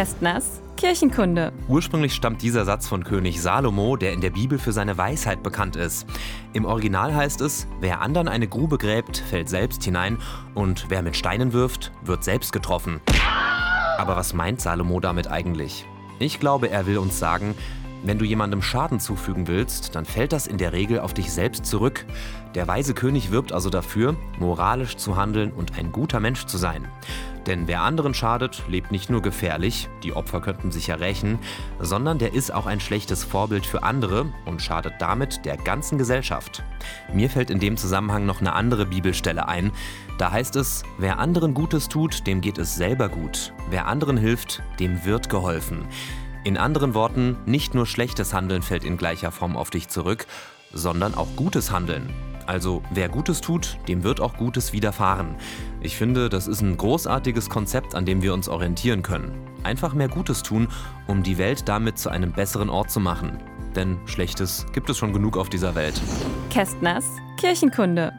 Kästners Kirchenkunde. Ursprünglich stammt dieser Satz von König Salomo, der in der Bibel für seine Weisheit bekannt ist. Im Original heißt es, wer anderen eine Grube gräbt, fällt selbst hinein und wer mit Steinen wirft, wird selbst getroffen. Aber was meint Salomo damit eigentlich? Ich glaube, er will uns sagen, wenn du jemandem Schaden zufügen willst, dann fällt das in der Regel auf dich selbst zurück. Der weise König wirbt also dafür, moralisch zu handeln und ein guter Mensch zu sein. Denn wer anderen schadet, lebt nicht nur gefährlich, die Opfer könnten sich ja rächen, sondern der ist auch ein schlechtes Vorbild für andere und schadet damit der ganzen Gesellschaft. Mir fällt in dem Zusammenhang noch eine andere Bibelstelle ein. Da heißt es, wer anderen Gutes tut, dem geht es selber gut. Wer anderen hilft, dem wird geholfen. In anderen Worten, nicht nur schlechtes Handeln fällt in gleicher Form auf dich zurück, sondern auch gutes Handeln. Also wer Gutes tut, dem wird auch Gutes widerfahren. Ich finde, das ist ein großartiges Konzept, an dem wir uns orientieren können. Einfach mehr Gutes tun, um die Welt damit zu einem besseren Ort zu machen. Denn Schlechtes gibt es schon genug auf dieser Welt. Kästners Kirchenkunde.